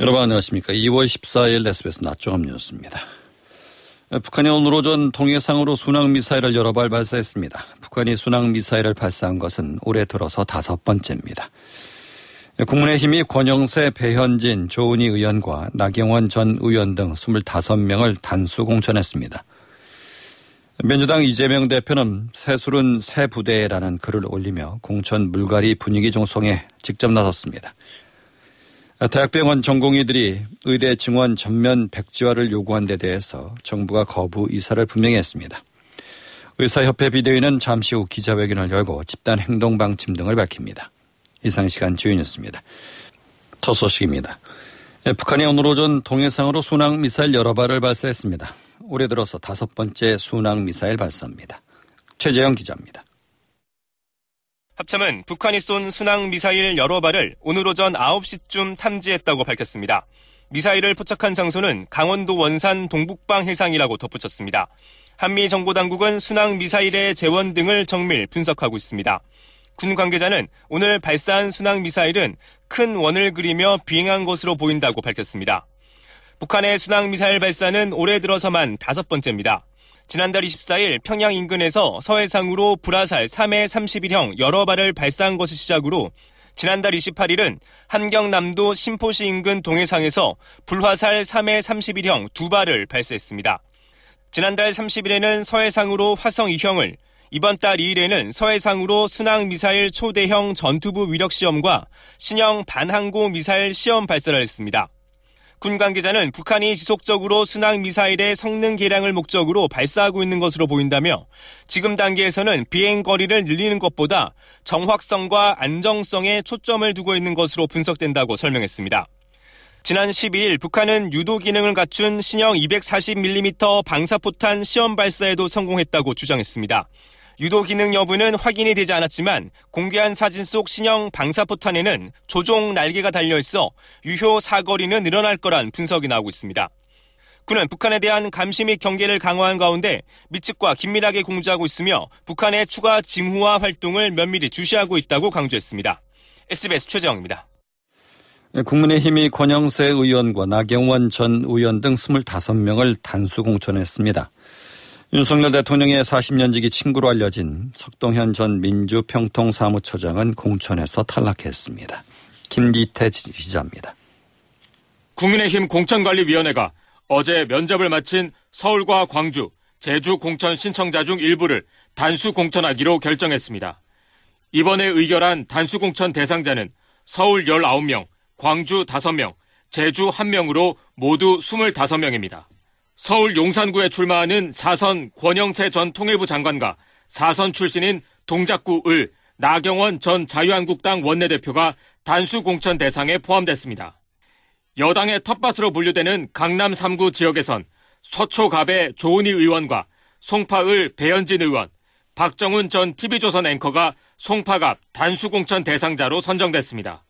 여러분 안녕하십니까. 2월 14일 SBS 낮종합 뉴스입니다. 북한이 오늘 오전 동해상으로 순항미사일을 여러 발 발사했습니다. 북한이 순항미사일을 발사한 것은 올해 들어서 다섯 번째입니다. 국민의힘이 권영세, 배현진, 조은희 의원과 나경원 전 의원 등 25명을 단수 공천했습니다. 민주당 이재명 대표는 새술은 새 부대라는 글을 올리며 공천 물갈이 분위기 종송에 직접 나섰습니다. 대학병원 전공의들이 의대 증원 전면 백지화를 요구한 데 대해서 정부가 거부 이사를 분명히 했습니다. 의사협회 비대위는 잠시 후 기자회견을 열고 집단 행동 방침 등을 밝힙니다. 이상 시간 주인이었습니다. 첫 소식입니다. 예, 북한이 오늘 오전 동해상으로 순항 미사일 여러 발을 발사했습니다. 올해 들어서 다섯 번째 순항 미사일 발사입니다. 최재영 기자입니다. 합참은 북한이 쏜 순항 미사일 여러 발을 오늘 오전 9시쯤 탐지했다고 밝혔습니다. 미사일을 포착한 장소는 강원도 원산 동북방 해상이라고 덧붙였습니다. 한미 정보당국은 순항 미사일의 재원 등을 정밀 분석하고 있습니다. 군 관계자는 오늘 발사한 순항 미사일은 큰 원을 그리며 비행한 것으로 보인다고 밝혔습니다. 북한의 순항 미사일 발사는 올해 들어서만 다섯 번째입니다. 지난달 24일 평양 인근에서 서해상으로 불화살 3해 31형 여러 발을 발사한 것을 시작으로 지난달 28일은 함경남도 신포시 인근 동해상에서 불화살 3해 31형 두 발을 발사했습니다. 지난달 30일에는 서해상으로 화성 2형을 이번 달 2일에는 서해상으로 순항 미사일 초대형 전투부 위력 시험과 신형 반항고 미사일 시험 발사를 했습니다. 군 관계자는 북한이 지속적으로 순항 미사일의 성능 개량을 목적으로 발사하고 있는 것으로 보인다며 지금 단계에서는 비행 거리를 늘리는 것보다 정확성과 안정성에 초점을 두고 있는 것으로 분석된다고 설명했습니다. 지난 12일 북한은 유도 기능을 갖춘 신형 240mm 방사포탄 시험 발사에도 성공했다고 주장했습니다. 유도 기능 여부는 확인이 되지 않았지만 공개한 사진 속 신형 방사포탄에는 조종 날개가 달려 있어 유효 사거리는 늘어날 거란 분석이 나오고 있습니다. 군은 북한에 대한 감시 및 경계를 강화한 가운데 미측과 긴밀하게 공조하고 있으며 북한의 추가 징후화 활동을 면밀히 주시하고 있다고 강조했습니다. SBS 최재영입니다. 국민의힘이 권영세 의원과 나경원 전 의원 등 25명을 단수 공천했습니다. 윤석열 대통령의 40년 지기 친구로 알려진 석동현 전 민주평통사무처장은 공천에서 탈락했습니다. 김기태 기자입니다. 국민의힘 공천관리위원회가 어제 면접을 마친 서울과 광주, 제주 공천 신청자 중 일부를 단수 공천하기로 결정했습니다. 이번에 의결한 단수 공천 대상자는 서울 19명, 광주 5명, 제주 1명으로 모두 25명입니다. 서울 용산구에 출마하는 사선 권영세 전 통일부 장관과 사선 출신인 동작구 을 나경원 전 자유한국당 원내대표가 단수 공천 대상에 포함됐습니다. 여당의 텃밭으로 분류되는 강남 3구 지역에선 서초갑의 조은희 의원과 송파을 배현진 의원, 박정훈 전 TV조선 앵커가 송파갑 단수 공천 대상자로 선정됐습니다.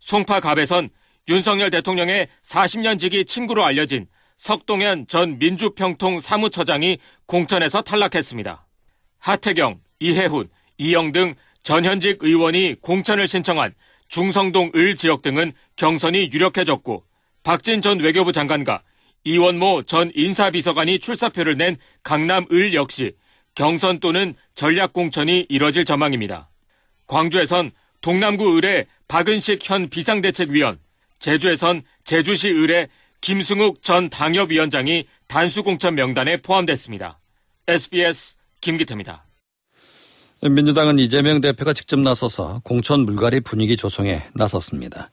송파갑에선 윤석열 대통령의 40년 지기 친구로 알려진 석동현 전 민주평통 사무처장이 공천에서 탈락했습니다. 하태경, 이해훈, 이영 등 전현직 의원이 공천을 신청한 중성동 을 지역 등은 경선이 유력해졌고 박진 전 외교부 장관과 이원모 전 인사비서관이 출사표를 낸 강남 을 역시 경선 또는 전략 공천이 이뤄질 전망입니다. 광주에선 동남구 을의 박은식 현 비상대책위원, 제주에선 제주시 을의 김승욱 전 당협위원장이 단수공천 명단에 포함됐습니다. SBS 김기태입니다. 민주당은 이재명 대표가 직접 나서서 공천 물갈이 분위기 조성에 나섰습니다.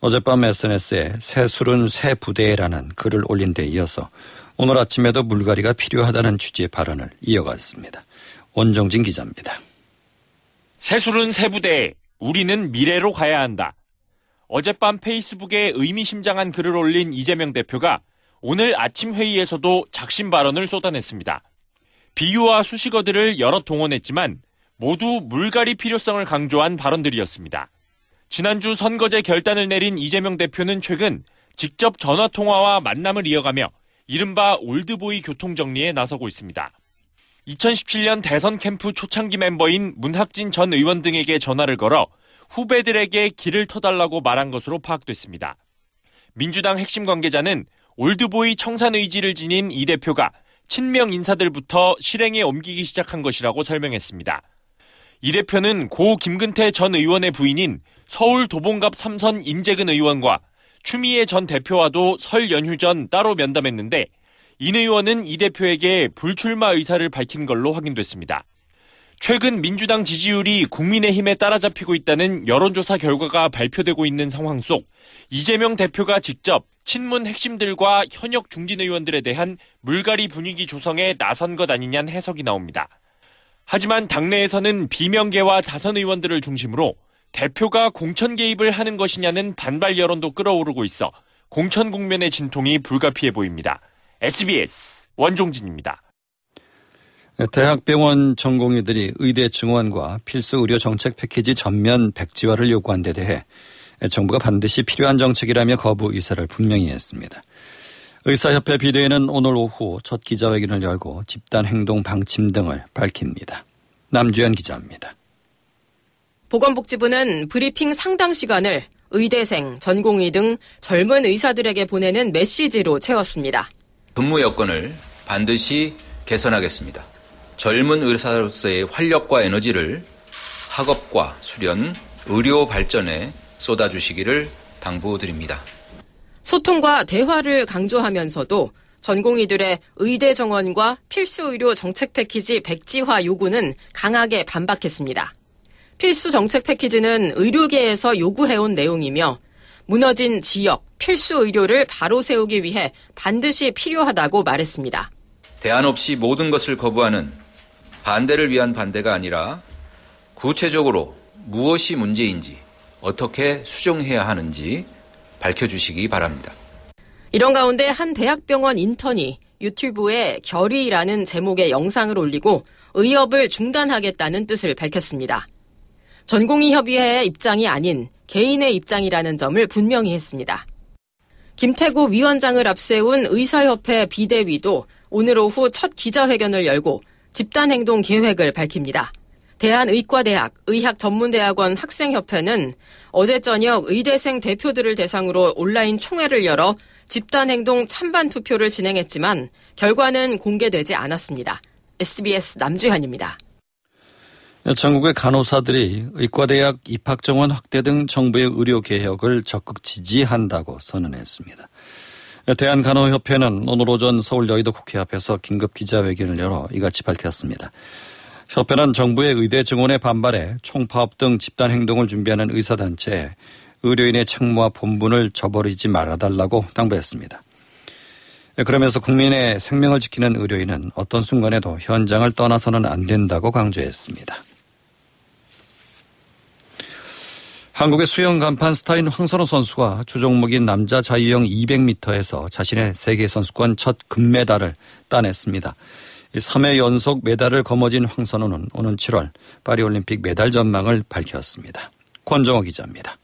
어젯밤 SNS에 새 술은 새 부대라는 글을 올린 데 이어서 오늘 아침에도 물갈이가 필요하다는 취지의 발언을 이어갔습니다. 원정진 기자입니다. 새 술은 새 부대, 우리는 미래로 가야 한다. 어젯밤 페이스북에 의미심장한 글을 올린 이재명 대표가 오늘 아침 회의에서도 작심 발언을 쏟아냈습니다. 비유와 수식어들을 여러 동원했지만 모두 물갈이 필요성을 강조한 발언들이었습니다. 지난주 선거제 결단을 내린 이재명 대표는 최근 직접 전화통화와 만남을 이어가며 이른바 올드보이 교통정리에 나서고 있습니다. 2017년 대선 캠프 초창기 멤버인 문학진 전 의원 등에게 전화를 걸어 후배들에게 길을 터달라고 말한 것으로 파악됐습니다. 민주당 핵심 관계자는 올드보이 청산 의지를 지닌 이 대표가 친명 인사들부터 실행에 옮기기 시작한 것이라고 설명했습니다. 이 대표는 고 김근태 전 의원의 부인인 서울 도봉갑 3선 임재근 의원과 추미애 전 대표와도 설 연휴 전 따로 면담했는데 인 의원은 이 대표에게 불출마 의사를 밝힌 걸로 확인됐습니다. 최근 민주당 지지율이 국민의힘에 따라잡히고 있다는 여론조사 결과가 발표되고 있는 상황 속 이재명 대표가 직접 친문 핵심들과 현역 중진 의원들에 대한 물갈이 분위기 조성에 나선 것 아니냐는 해석이 나옵니다. 하지만 당내에서는 비명계와 다선 의원들을 중심으로 대표가 공천 개입을 하는 것이냐는 반발 여론도 끌어오르고 있어 공천 국면의 진통이 불가피해 보입니다. SBS 원종진입니다. 대학병원 전공의들이 의대 증원과 필수 의료 정책 패키지 전면 백지화를 요구한 데 대해 정부가 반드시 필요한 정책이라며 거부 의사를 분명히 했습니다. 의사협회 비대위는 오늘 오후 첫 기자회견을 열고 집단 행동 방침 등을 밝힙니다. 남주현 기자입니다. 보건복지부는 브리핑 상당 시간을 의대생, 전공의 등 젊은 의사들에게 보내는 메시지로 채웠습니다. 근무 여건을 반드시 개선하겠습니다. 젊은 의사로서의 활력과 에너지를 학업과 수련, 의료 발전에 쏟아주시기를 당부드립니다. 소통과 대화를 강조하면서도 전공의들의 의대 정원과 필수 의료 정책 패키지 백지화 요구는 강하게 반박했습니다. 필수 정책 패키지는 의료계에서 요구해온 내용이며 무너진 지역, 필수 의료를 바로 세우기 위해 반드시 필요하다고 말했습니다. 대안 없이 모든 것을 거부하는 반대를 위한 반대가 아니라 구체적으로 무엇이 문제인지 어떻게 수정해야 하는지 밝혀주시기 바랍니다. 이런 가운데 한 대학병원 인턴이 유튜브에 결의라는 제목의 영상을 올리고 의협을 중단하겠다는 뜻을 밝혔습니다. 전공의 협의회의 입장이 아닌 개인의 입장이라는 점을 분명히 했습니다. 김태구 위원장을 앞세운 의사협회 비대위도 오늘 오후 첫 기자회견을 열고 집단행동 계획을 밝힙니다. 대한의과대학 의학전문대학원 학생협회는 어제 저녁 의대생 대표들을 대상으로 온라인 총회를 열어 집단행동 찬반 투표를 진행했지만 결과는 공개되지 않았습니다. SBS 남주현입니다. 전국의 간호사들이 의과대학 입학정원 확대 등 정부의 의료 개혁을 적극 지지한다고 선언했습니다. 대한간호협회는 오늘 오전 서울 여의도 국회 앞에서 긴급 기자회견을 열어 이같이 밝혔습니다. 협회는 정부의 의대 증원에 반발해 총파업 등 집단 행동을 준비하는 의사단체에 의료인의 책무와 본분을 저버리지 말아달라고 당부했습니다. 그러면서 국민의 생명을 지키는 의료인은 어떤 순간에도 현장을 떠나서는 안 된다고 강조했습니다. 한국의 수영 간판 스타인 황선호 선수가 주종목인 남자 자유형 200m에서 자신의 세계 선수권 첫 금메달을 따냈습니다. 3회 연속 메달을 거머쥔 황선호는 오는 7월 파리올림픽 메달 전망을 밝혔습니다. 권정호 기자입니다.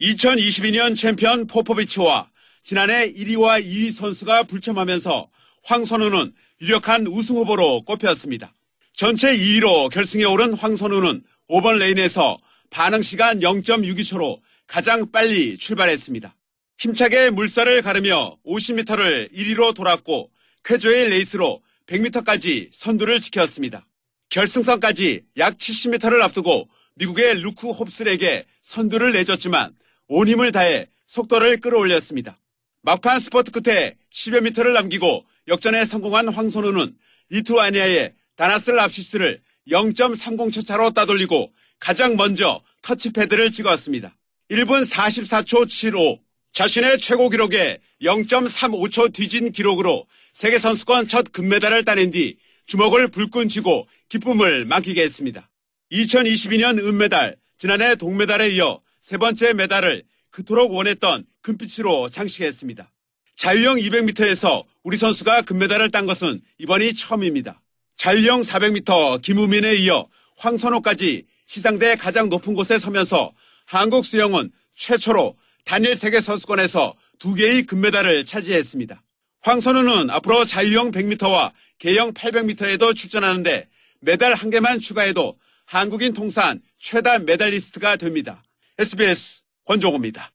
2022년 챔피언 포포비치와 지난해 1위와 2위 선수가 불참하면서 황선우는 유력한 우승 후보로 꼽혔습니다. 전체 2위로 결승에 오른 황선우는 5번 레인에서 반응 시간 0.62초로 가장 빨리 출발했습니다. 힘차게 물살을 가르며 50m를 1위로 돌았고 쾌조의 레이스로 100m까지 선두를 지켰습니다. 결승선까지 약 70m를 앞두고 미국의 루크 홉슨에게 선두를 내줬지만 온 힘을 다해 속도를 끌어올렸습니다. 막판 스퍼트 끝에 10여 미터를 남기고 역전에 성공한 황선우는 리투아니아의 다나스 랍시스를 0.30초 차로 따돌리고 가장 먼저 터치패드를 찍었습니다. 1분 44초 75. 자신의 최고 기록에 0.35초 뒤진 기록으로 세계선수권 첫 금메달을 따낸 뒤 주먹을 불끈 쥐고 기쁨을 만기게 했습니다. 2022년 은메달, 지난해 동메달에 이어 세 번째 메달을 그토록 원했던 금빛으로 장식했습니다. 자유형 200m에서 우리 선수가 금메달을 딴 것은 이번이 처음입니다. 자유형 400m 김우민에 이어 황선호까지 시상대 가장 높은 곳에 서면서 한국 수영은 최초로 단일 세계 선수권에서 두 개의 금메달을 차지했습니다. 황선우는 앞으로 자유형 100m와 개형 800m에도 출전하는데 메달 한 개만 추가해도 한국인 통산 최다 메달리스트가 됩니다. SBS 권종호입니다.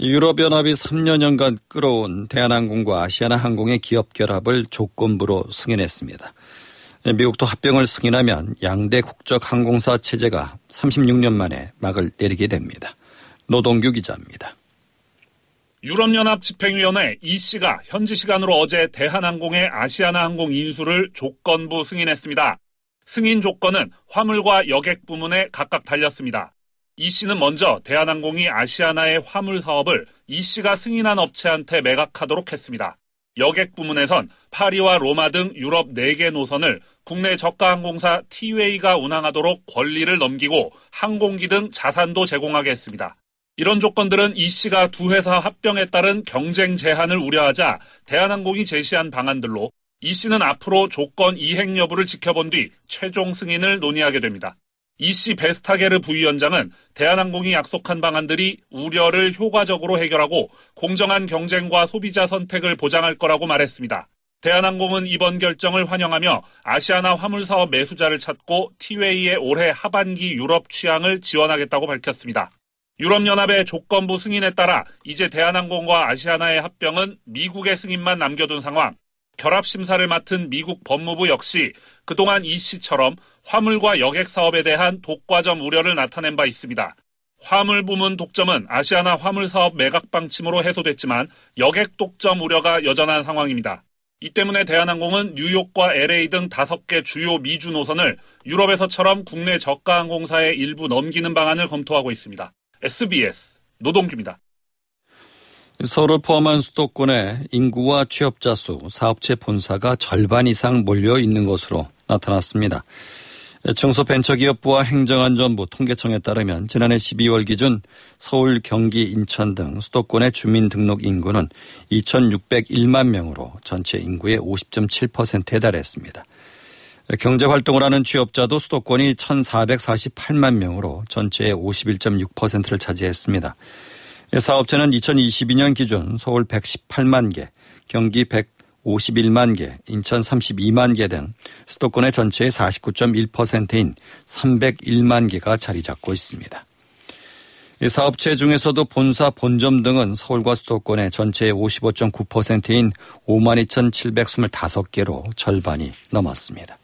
유럽연합이 3년여간 끌어온 대한항공과 아시아나항공의 기업 결합을 조건부로 승인했습니다. 미국도 합병을 승인하면 양대 국적 항공사 체제가 36년 만에 막을 내리게 됩니다. 노동규 기자입니다. 유럽연합 집행위원회 EC가 현지 시간으로 어제 대한항공의 아시아나항공 인수를 조건부 승인했습니다. 승인 조건은 화물과 여객 부문에 각각 달렸습니다. 이 씨는 먼저 대한항공이 아시아나의 화물 사업을 이 씨가 승인한 업체한테 매각하도록 했습니다. 여객 부문에선 파리와 로마 등 유럽 4개 노선을 국내 저가항공사 티웨이가 운항하도록 권리를 넘기고 항공기 등 자산도 제공하게 했습니다. 이런 조건들은 이 씨가 두 회사 합병에 따른 경쟁 제한을 우려하자 대한항공이 제시한 방안들로 이 씨는 앞으로 조건 이행 여부를 지켜본 뒤 최종 승인을 논의하게 됩니다. 이 씨 베스타게르 부위원장은 대한항공이 약속한 방안들이 우려를 효과적으로 해결하고 공정한 경쟁과 소비자 선택을 보장할 거라고 말했습니다. 대한항공은 이번 결정을 환영하며 아시아나 화물 사업 매수자를 찾고 티웨이의 올해 하반기 유럽 취향을 지원하겠다고 밝혔습니다. 유럽연합의 조건부 승인에 따라 이제 대한항공과 아시아나의 합병은 미국의 승인만 남겨둔 상황. 결합심사를 맡은 미국 법무부 역시 그동안 이 씨처럼 화물과 여객 사업에 대한 독과점 우려를 나타낸 바 있습니다. 화물 부문 독점은 아시아나 화물 사업 매각 방침으로 해소됐지만 여객 독점 우려가 여전한 상황입니다. 이 때문에 대한항공은 뉴욕과 LA 등 다섯 개 주요 미주 노선을 유럽에서처럼 국내 저가 항공사에 일부 넘기는 방안을 검토하고 있습니다. SBS 노동규입니다. 서울을 포함한 수도권에 인구와 취업자 수, 사업체 본사가 절반 이상 몰려 있는 것으로 나타났습니다. 중소벤처기업부와 행정안전부 통계청에 따르면 지난해 12월 기준 서울, 경기, 인천 등 수도권의 주민등록 인구는 2,601만 명으로 전체 인구의 50.7%에 달했습니다. 경제활동을 하는 취업자도 수도권이 1,448만 명으로 전체의 51.6%를 차지했습니다. 사업체는 2022년 기준 서울 118만 개, 경기 151만 개, 인천 32만 개 등 수도권의 전체의 49.1%인 301만 개가 자리 잡고 있습니다. 이 사업체 중에서도 본사 본점 등은 서울과 수도권의 전체의 55.9%인 52,725개로 절반이 넘었습니다.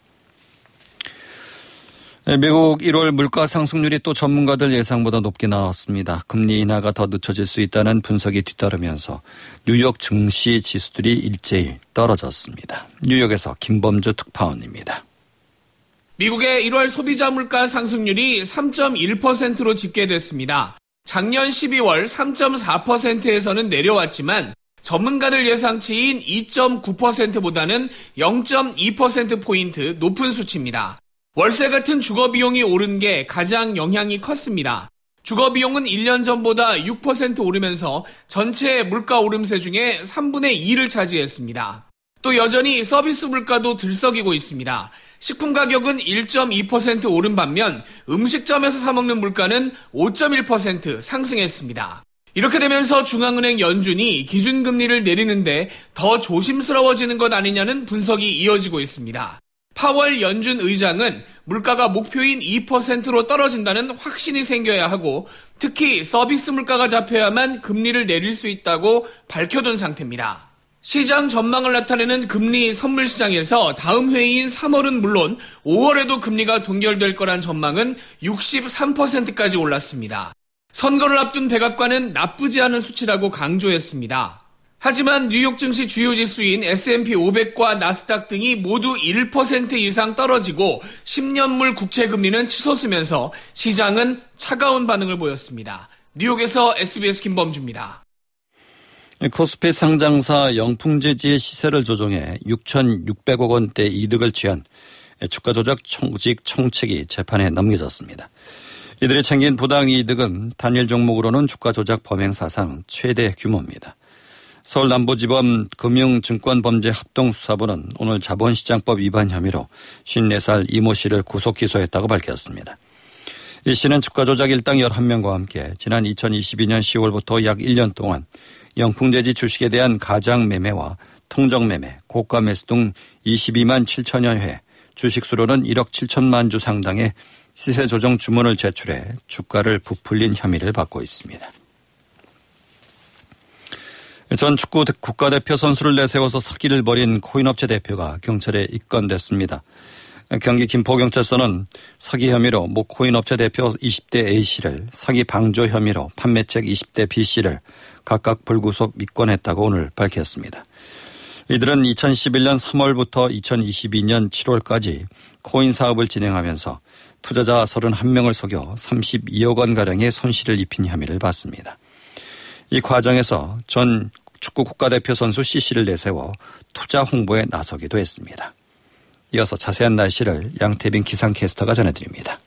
네, 미국 1월 물가 상승률이 또 전문가들 예상보다 높게 나왔습니다. 금리 인하가 더 늦춰질 수 있다는 분석이 뒤따르면서 뉴욕 증시 지수들이 일제히 떨어졌습니다. 뉴욕에서 김범주 특파원입니다. 미국의 1월 소비자 물가 상승률이 3.1%로 집계됐습니다. 작년 12월 3.4%에서는 내려왔지만 전문가들 예상치인 2.9%보다는 0.2%포인트 높은 수치입니다. 월세 같은 주거 비용이 오른 게 가장 영향이 컸습니다. 주거 비용은 1년 전보다 6% 오르면서 전체 물가 오름세 중에 3분의 2를 차지했습니다. 또 여전히 서비스 물가도 들썩이고 있습니다. 식품 가격은 1.2% 오른 반면 음식점에서 사먹는 물가는 5.1% 상승했습니다. 이렇게 되면서 중앙은행 연준이 기준금리를 내리는데 더 조심스러워지는 것 아니냐는 분석이 이어지고 있습니다. 파월 연준 의장은 물가가 목표인 2%로 떨어진다는 확신이 생겨야 하고 특히 서비스 물가가 잡혀야만 금리를 내릴 수 있다고 밝혀둔 상태입니다. 시장 전망을 나타내는 금리 선물 시장에서 다음 회의인 3월은 물론 5월에도 금리가 동결될 거란 전망은 63%까지 올랐습니다. 선거를 앞둔 백악관은 나쁘지 않은 수치라고 강조했습니다. 하지만 뉴욕 증시 주요 지수인 S&P 500과 나스닥 등이 모두 1% 이상 떨어지고 10년물 국채 금리는 치솟으면서 시장은 차가운 반응을 보였습니다. 뉴욕에서 SBS 김범주입니다. 코스피 상장사 영풍제지의 시세를 조정해 6,600억 원대 이득을 취한 주가 조작 청직 청책이 재판에 넘겨졌습니다. 이들이 챙긴 부당 이득은 단일 종목으로는 주가 조작 범행 사상 최대 규모입니다. 서울 남부지법 금융증권범죄합동수사부는 오늘 자본시장법 위반 혐의로 54살 이모 씨를 구속 기소했다고 밝혔습니다. 이 씨는 주가 조작 일당 11명과 함께 지난 2022년 10월부터 약 1년 동안 영풍제지 주식에 대한 가장 매매와 통정 매매, 고가 매수 등 22만 7천여 회, 주식 수로는 1억 7천만 주 상당의 시세 조정 주문을 제출해 주가를 부풀린 혐의를 받고 있습니다. 전 축구 국가대표 선수를 내세워서 사기를 벌인 코인업체 대표가 경찰에 입건됐습니다. 경기 김포경찰서는 사기 혐의로 모 코인업체 대표 20대 A씨를 사기 방조 혐의로 판매책 20대 B씨를 각각 불구속 입건했다고 오늘 밝혔습니다. 이들은 2011년 3월부터 2022년 7월까지 코인 사업을 진행하면서 투자자 31명을 속여 32억 원가량의 손실을 입힌 혐의를 받습니다. 이 과정에서 전 축구 국가대표 선수 CC를 내세워 투자 홍보에 나서기도 했습니다. 이어서 자세한 날씨를 양태빈 기상캐스터가 전해드립니다.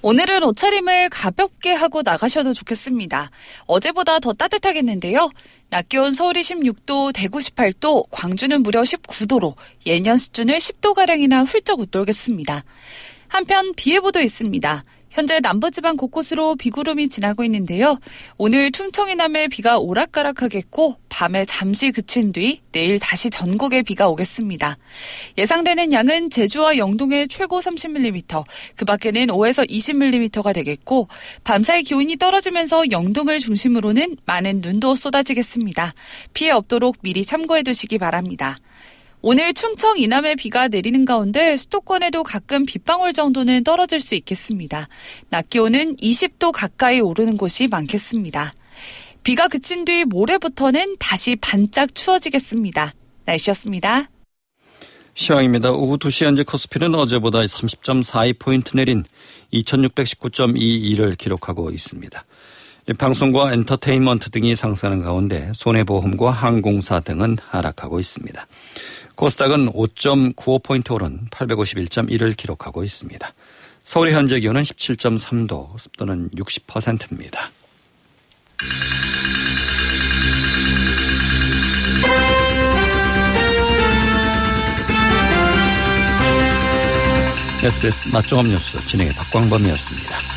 오늘은 옷차림을 가볍게 하고 나가셔도 좋겠습니다. 어제보다 더 따뜻하겠는데요. 낮 기온 서울이 16도, 대구 18도, 광주는 무려 19도로 예년 수준을 10도가량이나 훌쩍 웃돌겠습니다. 한편 비 예보도 있습니다. 현재 남부지방 곳곳으로 비구름이 지나고 있는데요. 오늘 충청 이남에 비가 오락가락하겠고 밤에 잠시 그친 뒤 내일 다시 전국에 비가 오겠습니다. 예상되는 양은 제주와 영동에 최고 30mm, 그 밖에는 5에서 20mm가 되겠고 밤사이 기온이 떨어지면서 영동을 중심으로는 많은 눈도 쏟아지겠습니다. 피해 없도록 미리 참고해 두시기 바랍니다. 오늘 충청 이남에 비가 내리는 가운데 수도권에도 가끔 빗방울 정도는 떨어질 수 있겠습니다. 낮 기온은 20도 가까이 오르는 곳이 많겠습니다. 비가 그친 뒤 모레부터는 다시 반짝 추워지겠습니다. 날씨였습니다. 시황입니다. 오후 2시 현재 코스피는 어제보다 30.42포인트 내린 2619.22를 기록하고 있습니다. 방송과 엔터테인먼트 등이 상승하는 가운데 손해보험과 항공사 등은 하락하고 있습니다. 코스닥은 5.95포인트 오른 851.1을 기록하고 있습니다. 서울의 현재 기온은 17.3도, 습도는 60%입니다. SBS 낮종합 뉴스 진행의 박광범이었습니다.